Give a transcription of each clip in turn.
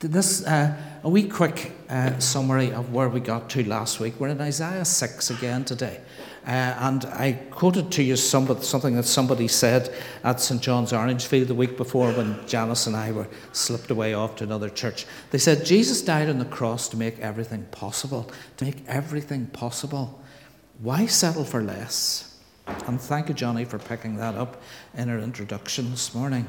This, uh, a wee quick uh, summary of where we got to last week. We're in Isaiah 6 again today. Uh, and I quoted to you something that somebody said at St. John's Orangefield the week before when Janice and I were slipped away off to another church. They said, Jesus died on the cross to make everything possible, to make everything possible. Why settle for less? And thank you, Johnny, for picking that up in our introduction this morning.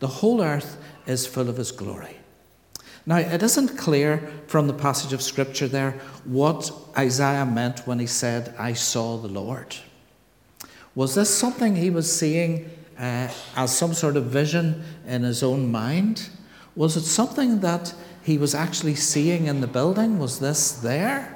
The whole earth is full of his glory. Now, it isn't clear from the passage of Scripture there what Isaiah meant when he said, I saw the Lord. Was this something he was seeing uh, as some sort of vision in his own mind? Was it something that he was actually seeing in the building? Was this there?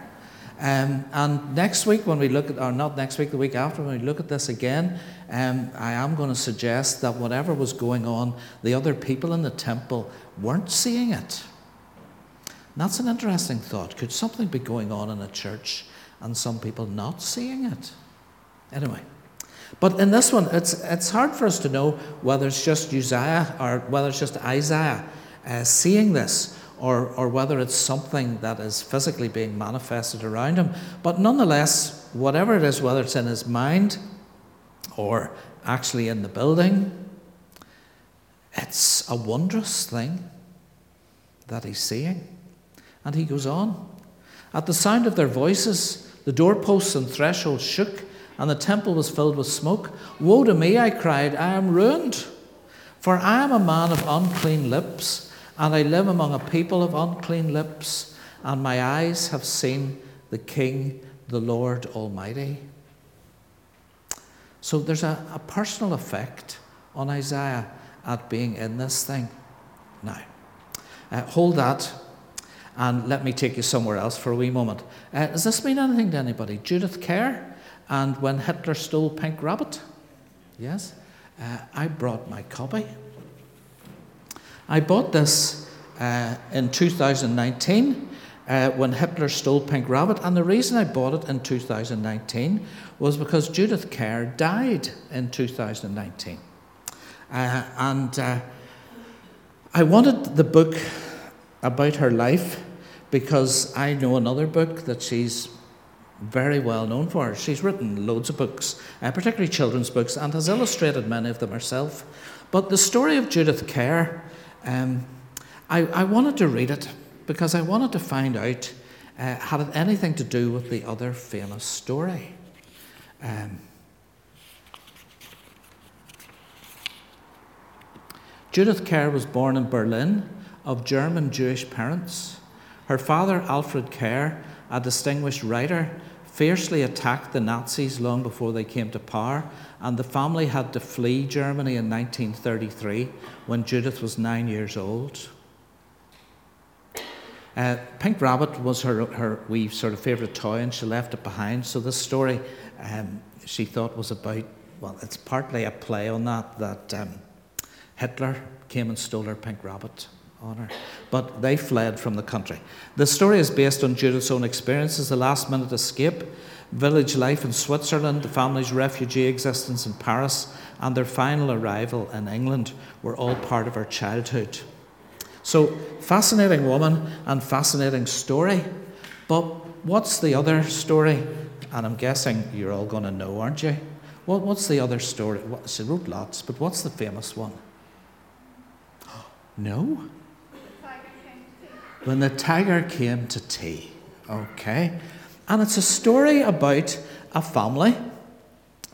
Um, and next week, when we look at, or not next week, the week after, when we look at this again, um, I am going to suggest that whatever was going on, the other people in the temple weren't seeing it. And that's an interesting thought. Could something be going on in a church and some people not seeing it? Anyway. But in this one, it's, it's hard for us to know whether it's just Uzziah or whether it's just Isaiah uh, seeing this or, or whether it's something that is physically being manifested around him. But nonetheless, whatever it is, whether it's in his mind or actually in the building, it's a wondrous thing that he's seeing. And he goes on. At the sound of their voices, the doorposts and thresholds shook, and the temple was filled with smoke. Woe to me, I cried, I am ruined, for I am a man of unclean lips and I live among a people of unclean lips, and my eyes have seen the King, the Lord Almighty. So there's a, a personal effect on Isaiah at being in this thing. Now, uh, hold that and let me take you somewhere else for a wee moment. Uh, does this mean anything to anybody? Judith Kerr and when Hitler stole Pink Rabbit? Yes? Uh, I brought my copy. I bought this uh, in 2019 uh, when Hitler stole Pink Rabbit, and the reason I bought it in 2019 was because Judith Kerr died in 2019. Uh, and uh, I wanted the book about her life because I know another book that she's very well known for. She's written loads of books, uh, particularly children's books, and has illustrated many of them herself. But the story of Judith Kerr um, I, I, wanted to read it because I wanted to find out uh, had it anything to do with the other famous story. Um, Judith Kerr was born in Berlin of German Jewish parents. Her father, Alfred Kerr, a distinguished writer, fiercely attacked the Nazis long before they came to power, and the family had to flee Germany in 1933 when Judith was nine years old. Uh, Pink Rabbit was her, her wee sort of favourite toy, and she left it behind. So this story, um, she thought was about, well, it's partly a play on that, that um, Hitler came and stole her Pink Rabbit on her. But they fled from the country. The story is based on Judith's own experiences, the last minute escape, village life in Switzerland, the family's refugee existence in Paris, and their final arrival in England were all part of her childhood. So, fascinating woman and fascinating story. But what's the other story? And I'm guessing you're all going to know, aren't you? What, what's the other story? she wrote lots, but what's the famous one? No? when the tiger came to tea. Okay? And it's a story about a family,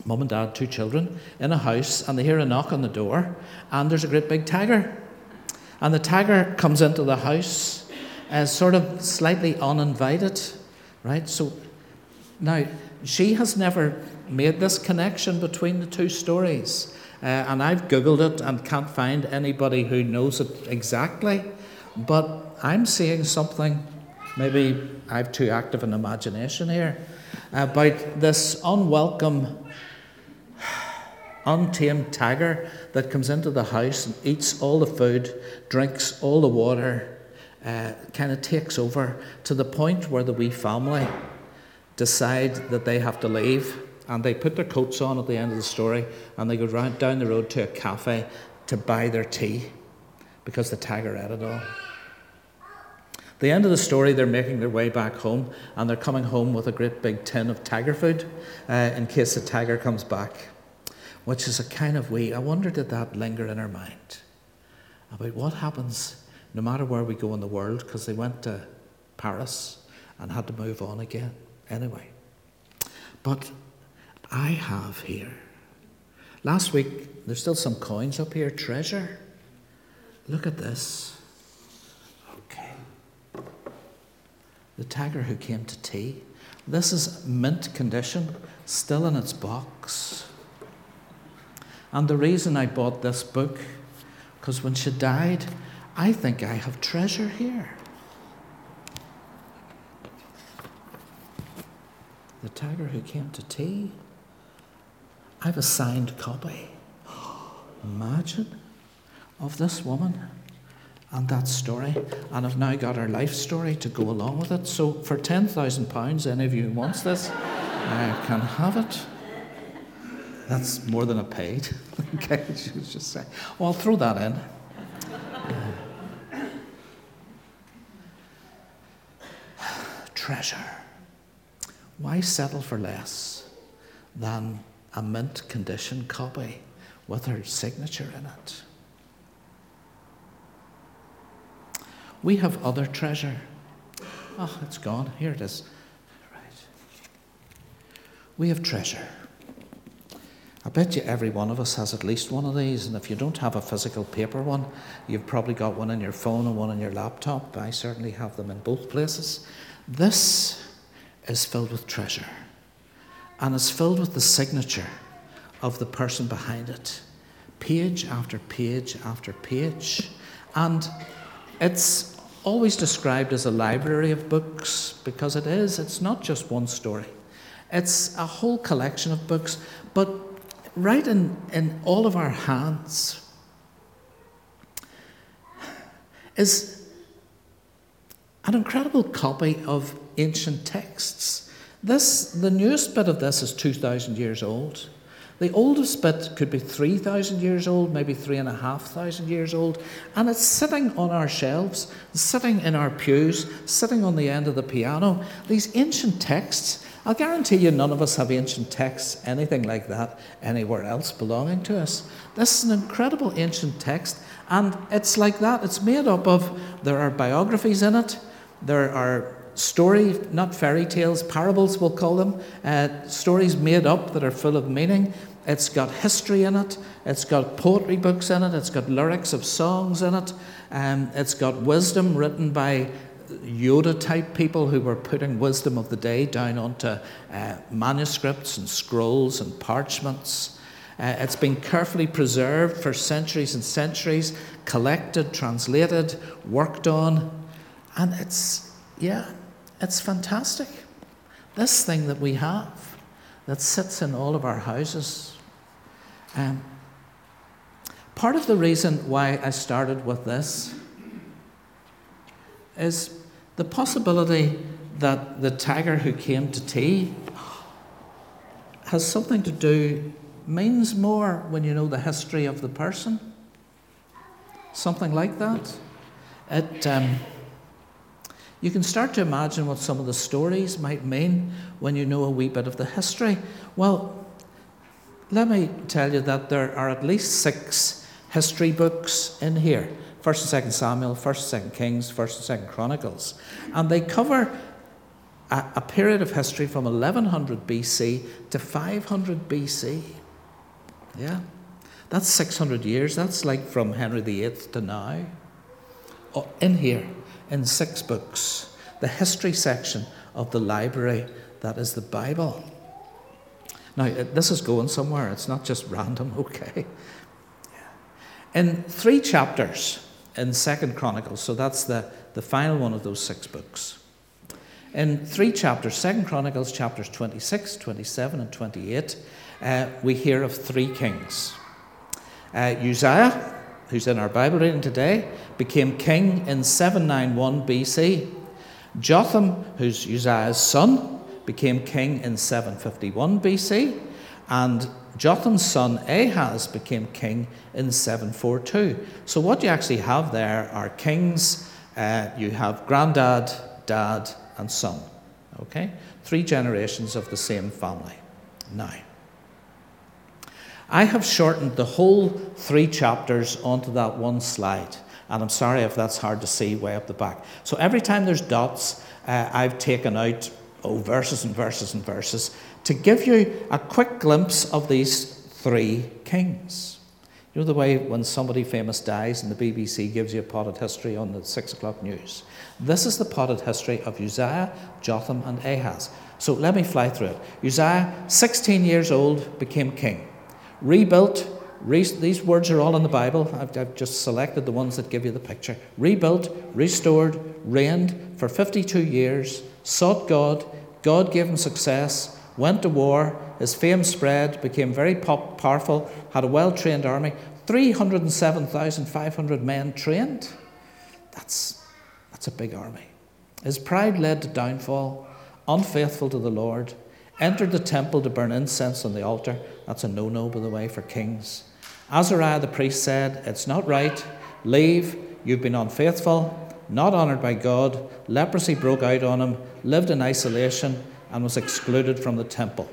mum and dad, two children, in a house, and they hear a knock on the door, and there's a great big tiger. And the tiger comes into the house as sort of slightly uninvited, right? So now, she has never made this connection between the two stories. Uh, and I've Googled it and can't find anybody who knows it exactly. But I'm seeing something, maybe I have too active an imagination here, about this unwelcome, untamed tiger that comes into the house and eats all the food, drinks all the water, uh, kind of takes over to the point where the wee family decide that they have to leave and they put their coats on at the end of the story and they go round, down the road to a cafe to buy their tea because the tiger ate it all. The end of the story, they're making their way back home and they're coming home with a great big tin of tiger food uh, in case the tiger comes back, which is a kind of way. I wonder did that linger in our mind about what happens no matter where we go in the world because they went to Paris and had to move on again anyway. But I have here. Last week, there's still some coins up here, treasure. Look at this. Okay. The tiger who came to tea. This is mint condition, still in its box. And the reason I bought this book, because when she died, I think I have treasure here. The tiger who came to tea. I have a signed copy. Imagine of this woman and that story, and I've now got her life story to go along with it. So for ten thousand pounds, any of you who wants this, I can have it. That's more than a paid. okay, she was just saying. Well, I'll throw that in. Treasure. Why settle for less than a mint condition copy with her signature in it? We have other treasure. Oh, it's gone. Here it is. Right. We have treasure. I bet you every one of us has at least one of these, and if you don't have a physical paper one, you've probably got one on your phone and one on your laptop. I certainly have them in both places. This is filled with treasure, and it's filled with the signature of the person behind it, page after page after page. And it's always described as a library of books because it is. It's not just one story, it's a whole collection of books. But right in, in all of our hands is an incredible copy of ancient texts. This, the newest bit of this is 2,000 years old. The oldest bit could be 3,000 years old, maybe 3,500 years old, and it's sitting on our shelves, sitting in our pews, sitting on the end of the piano. These ancient texts, I'll guarantee you none of us have ancient texts, anything like that, anywhere else belonging to us. This is an incredible ancient text, and it's like that. It's made up of, there are biographies in it, there are story, not fairy tales, parables we'll call them, uh, stories made up that are full of meaning. It's got history in it. It's got poetry books in it. It's got lyrics of songs in it. Um, it's got wisdom written by Yoda type people who were putting wisdom of the day down onto uh, manuscripts and scrolls and parchments. Uh, it's been carefully preserved for centuries and centuries, collected, translated, worked on, and it's, yeah, it's fantastic. This thing that we have that sits in all of our houses um, part of the reason why I started with this is the possibility that the tiger who came to tea has something to do, means more when you know the history of the person. Something like that. It, um, you can start to imagine what some of the stories might mean when you know a wee bit of the history. Well, let me tell you that there are at least six history books in here. First and Second Samuel, First and Second Kings, First and Second Chronicles, and they cover a, a period of history from 1100 BC to 500 BC. Yeah, that's 600 years. That's like from Henry VIII to now. Oh, in here, in six books, the history section of the library that is the Bible. Now, this is going somewhere, it's not just random, okay? In three chapters in Second Chronicles. So that's the, the final one of those six books. In three chapters, Second Chronicles chapters 26, 27, and 28, uh, we hear of three kings. Uh, Uzziah, who's in our Bible reading today, became king in 791 BC. Jotham, who's Uzziah's son, became king in 751 BC. And Jotham's son Ahaz became king in 742. So, what you actually have there are kings, uh, you have granddad, dad, and son. Okay? Three generations of the same family. Now, I have shortened the whole three chapters onto that one slide. And I'm sorry if that's hard to see way up the back. So every time there's dots, uh, I've taken out oh, verses and verses and verses to give you a quick glimpse of these three kings. You know the way when somebody famous dies and the BBC gives you a potted history on the six o'clock news? This is the potted history of Uzziah, Jotham, and Ahaz. So let me fly through it. Uzziah, 16 years old, became king. Rebuilt, re- these words are all in the Bible. I've, I've just selected the ones that give you the picture. Rebuilt, restored, reigned for 52 years, sought God, God gave him success, went to war, his fame spread, became very pop- powerful, had a well trained army, 307,500 men trained. That's, that's a big army. His pride led to downfall, unfaithful to the Lord, entered the temple to burn incense on the altar. That's a no no, by the way, for kings. Azariah the priest said, It's not right. Leave. You've been unfaithful, not honoured by God. Leprosy broke out on him, lived in isolation, and was excluded from the temple.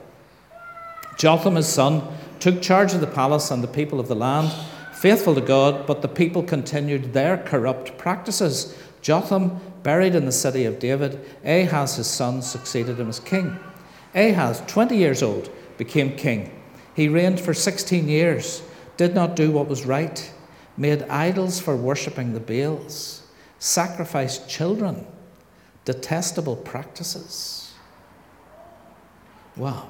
Jotham, his son, took charge of the palace and the people of the land, faithful to God, but the people continued their corrupt practices. Jotham, buried in the city of David, Ahaz, his son, succeeded him as king. Ahaz, 20 years old, became king. He reigned for 16 years, did not do what was right, made idols for worshipping the Baals, sacrificed children, detestable practices. Wow.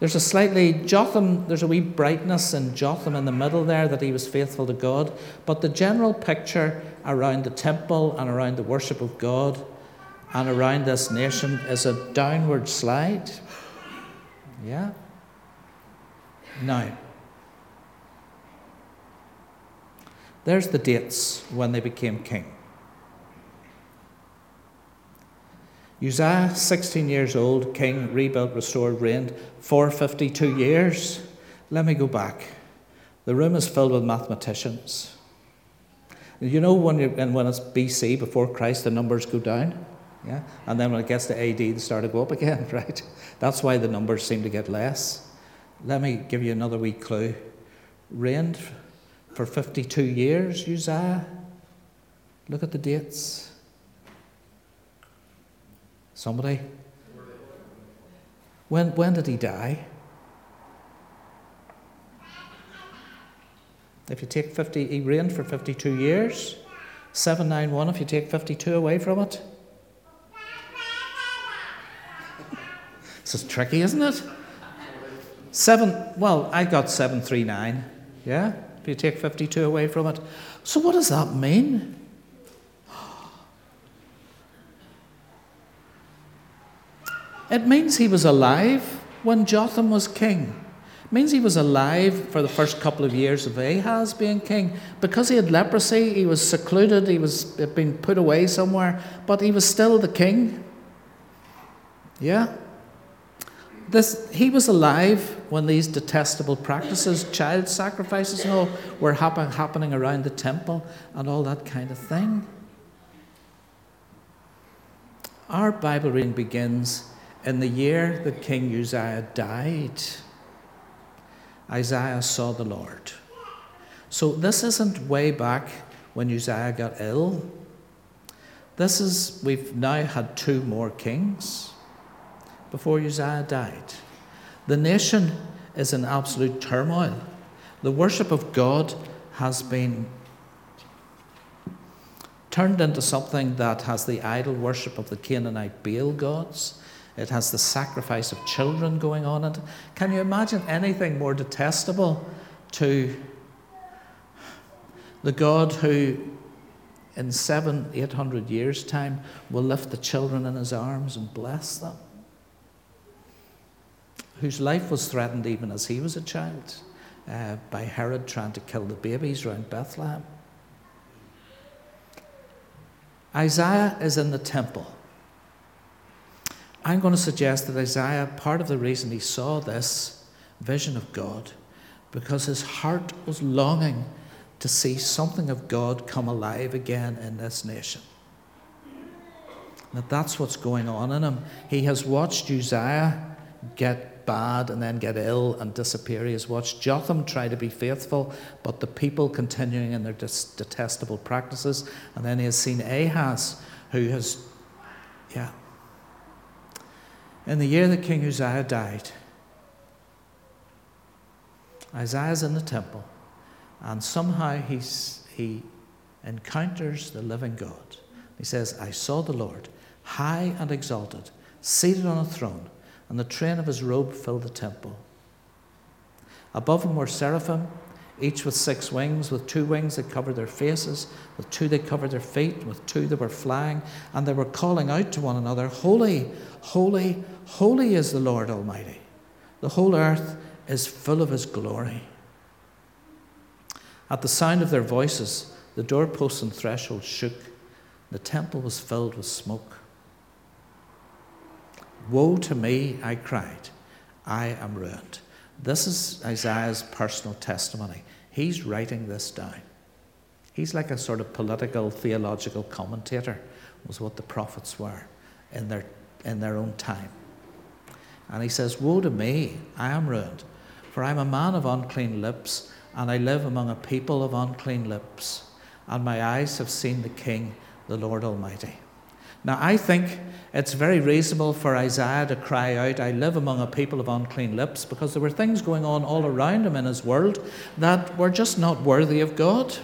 There's a slightly, Jotham, there's a wee brightness in Jotham in the middle there that he was faithful to God, but the general picture around the temple and around the worship of God and around this nation is a downward slide. Yeah? Now, there's the dates when they became king. Uzziah, 16 years old, king, rebuilt, restored, reigned for 52 years. Let me go back. The room is filled with mathematicians. You know when, you, when it's BC, before Christ, the numbers go down? Yeah? And then when it gets to AD, they start to go up again, right? That's why the numbers seem to get less. Let me give you another wee clue. Reigned for 52 years, Uzziah. Look at the dates. Somebody? When, when did he die? If you take 50, he reigned for 52 years. 791, if you take 52 away from it. This is tricky, isn't it? Seven, well, I got 739, yeah? If you take 52 away from it. So, what does that mean? It means he was alive when Jotham was king. It means he was alive for the first couple of years of Ahaz being king. Because he had leprosy, he was secluded, he was been put away somewhere, but he was still the king. Yeah? This, he was alive when these detestable practices, child sacrifices and all, were happen, happening around the temple and all that kind of thing. Our Bible reading begins in the year that King Uzziah died, Isaiah saw the Lord. So this isn't way back when Uzziah got ill. This is, we've now had two more kings before Uzziah died. The nation is in absolute turmoil. The worship of God has been turned into something that has the idol worship of the Canaanite Baal gods. It has the sacrifice of children going on. Can you imagine anything more detestable to the God who in seven, eight hundred years' time, will lift the children in his arms and bless them. Whose life was threatened even as he was a child uh, by Herod trying to kill the babies around Bethlehem. Isaiah is in the temple. I'm going to suggest that Isaiah, part of the reason he saw this vision of God, because his heart was longing to see something of God come alive again in this nation. That that's what's going on in him. He has watched Uzziah get bad and then get ill and disappear. He has watched Jotham try to be faithful, but the people continuing in their detestable practices. And then he has seen Ahaz, who has, yeah. In the year that King Uzziah died, Isaiah's in the temple, and somehow he's, he encounters the living God. He says, I saw the Lord, high and exalted, seated on a throne, and the train of his robe filled the temple. Above him were seraphim, each with six wings, with two wings that covered their faces, with two that covered their feet, with two that were flying, and they were calling out to one another, Holy, holy, holy is the Lord Almighty. The whole earth is full of his glory. At the sound of their voices, the doorposts and thresholds shook. The temple was filled with smoke. Woe to me, I cried. I am ruined. This is Isaiah's personal testimony. He's writing this down. He's like a sort of political, theological commentator, was what the prophets were in their, in their own time. And he says, Woe to me, I am ruined, for I am a man of unclean lips, and I live among a people of unclean lips, and my eyes have seen the King, the Lord Almighty. Now, I think it's very reasonable for Isaiah to cry out, I live among a people of unclean lips, because there were things going on all around him in his world that were just not worthy of God.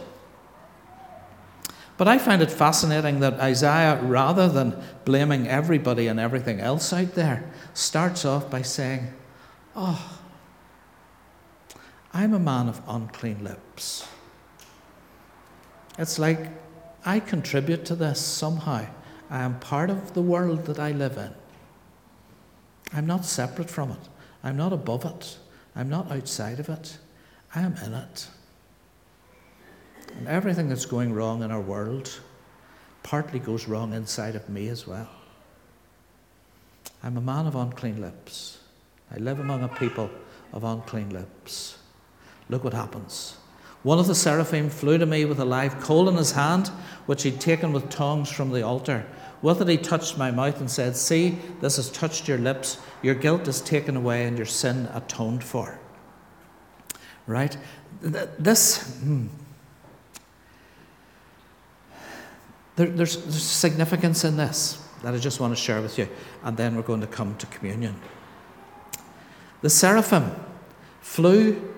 But I find it fascinating that Isaiah, rather than blaming everybody and everything else out there, starts off by saying, Oh, I'm a man of unclean lips. It's like I contribute to this somehow. I am part of the world that I live in. I'm not separate from it. I'm not above it. I'm not outside of it. I am in it. And everything that's going wrong in our world partly goes wrong inside of me as well. I'm a man of unclean lips. I live among a people of unclean lips. Look what happens. One of the seraphim flew to me with a live coal in his hand, which he'd taken with tongs from the altar. With it, he touched my mouth and said, See, this has touched your lips. Your guilt is taken away and your sin atoned for. Right? This. Hmm. There, there's, there's significance in this that I just want to share with you, and then we're going to come to communion. The seraphim flew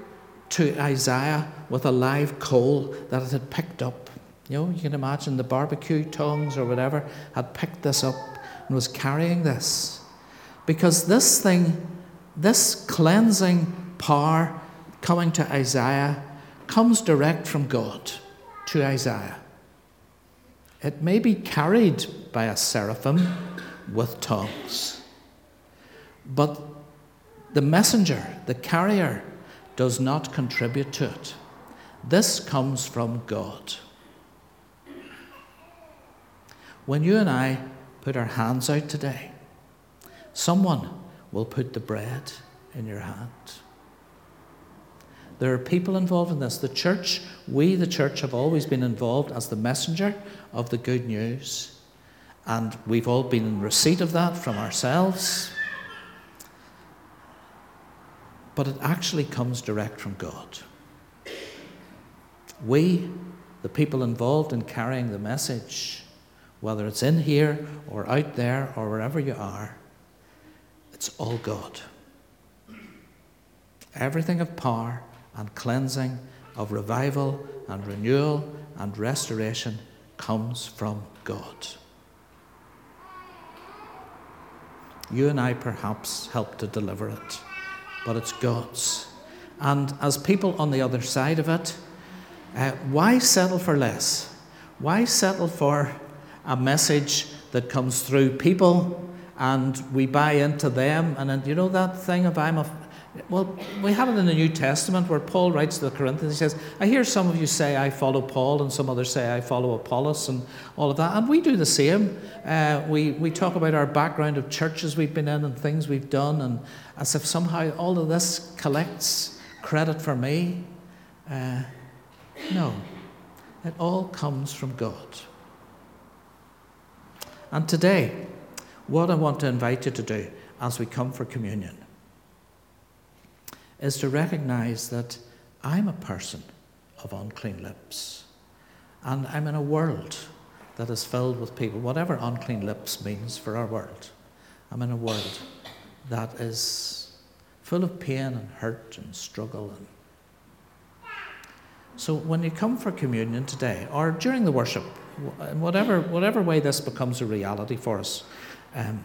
to Isaiah with a live coal that it had picked up you know, you can imagine the barbecue tongs or whatever had picked this up and was carrying this. Because this thing, this cleansing power coming to Isaiah comes direct from God to Isaiah. It may be carried by a seraphim with tongues, but the messenger, the carrier, does not contribute to it. This comes from God. When you and I put our hands out today, someone will put the bread in your hand. There are people involved in this. The church, we, the church, have always been involved as the messenger of the good news. And we've all been in receipt of that from ourselves. But it actually comes direct from God. We, the people involved in carrying the message, whether it's in here or out there or wherever you are, it's all God. Everything of power and cleansing, of revival and renewal and restoration comes from God. You and I perhaps help to deliver it, but it's God's. And as people on the other side of it, uh, why settle for less? Why settle for a message that comes through people and we buy into them? And then, you know that thing of I'm a. Well, we have it in the New Testament where Paul writes to the Corinthians. He says, I hear some of you say I follow Paul, and some others say I follow Apollos, and all of that. And we do the same. Uh, we, we talk about our background of churches we've been in and things we've done, and as if somehow all of this collects credit for me. Uh, no, it all comes from God. And today, what I want to invite you to do as we come for communion is to recognize that I'm a person of unclean lips. And I'm in a world that is filled with people, whatever unclean lips means for our world. I'm in a world that is full of pain and hurt and struggle. And so when you come for communion today or during the worship, in whatever, whatever way this becomes a reality for us, um,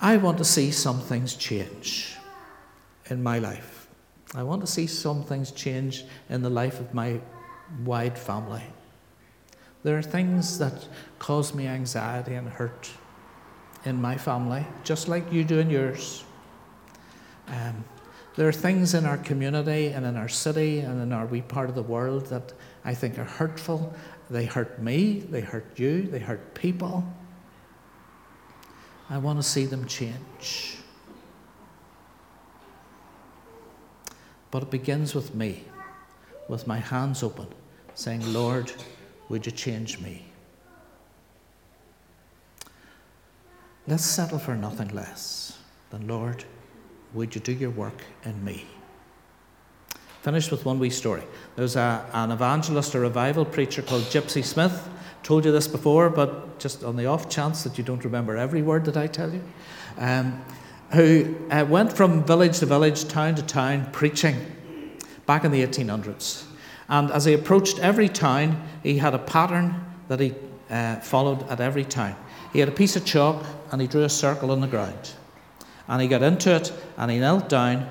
I want to see some things change in my life. I want to see some things change in the life of my wide family. There are things that cause me anxiety and hurt in my family, just like you do in yours. Um, there are things in our community and in our city and in our wee part of the world that I think are hurtful. They hurt me, they hurt you, they hurt people. I want to see them change. But it begins with me, with my hands open, saying, Lord, would you change me? Let's settle for nothing less than, Lord, would you do your work in me? Finish with one wee story. There's a, an evangelist, a revival preacher called Gypsy Smith told you this before, but just on the off chance that you don't remember every word that I tell you, um, who uh, went from village to village, town to town, preaching back in the 1800s. And as he approached every town, he had a pattern that he uh, followed at every town. He had a piece of chalk and he drew a circle on the ground. And he got into it and he knelt down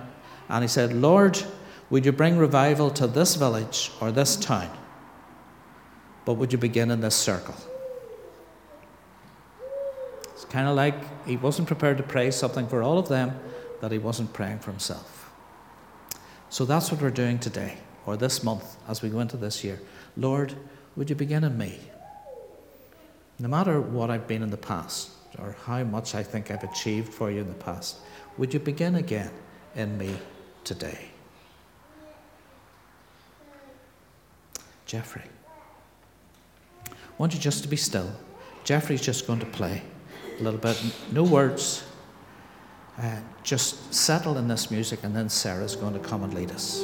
and he said, Lord, would you bring revival to this village or this town? But would you begin in this circle? It's kind of like he wasn't prepared to pray something for all of them that he wasn't praying for himself. So that's what we're doing today, or this month, as we go into this year. Lord, would you begin in me? No matter what I've been in the past, or how much I think I've achieved for you in the past, would you begin again in me today? Jeffrey. Want you just to be still. Jeffrey's just going to play a little bit, no words. Uh, just settle in this music, and then Sarah's going to come and lead us.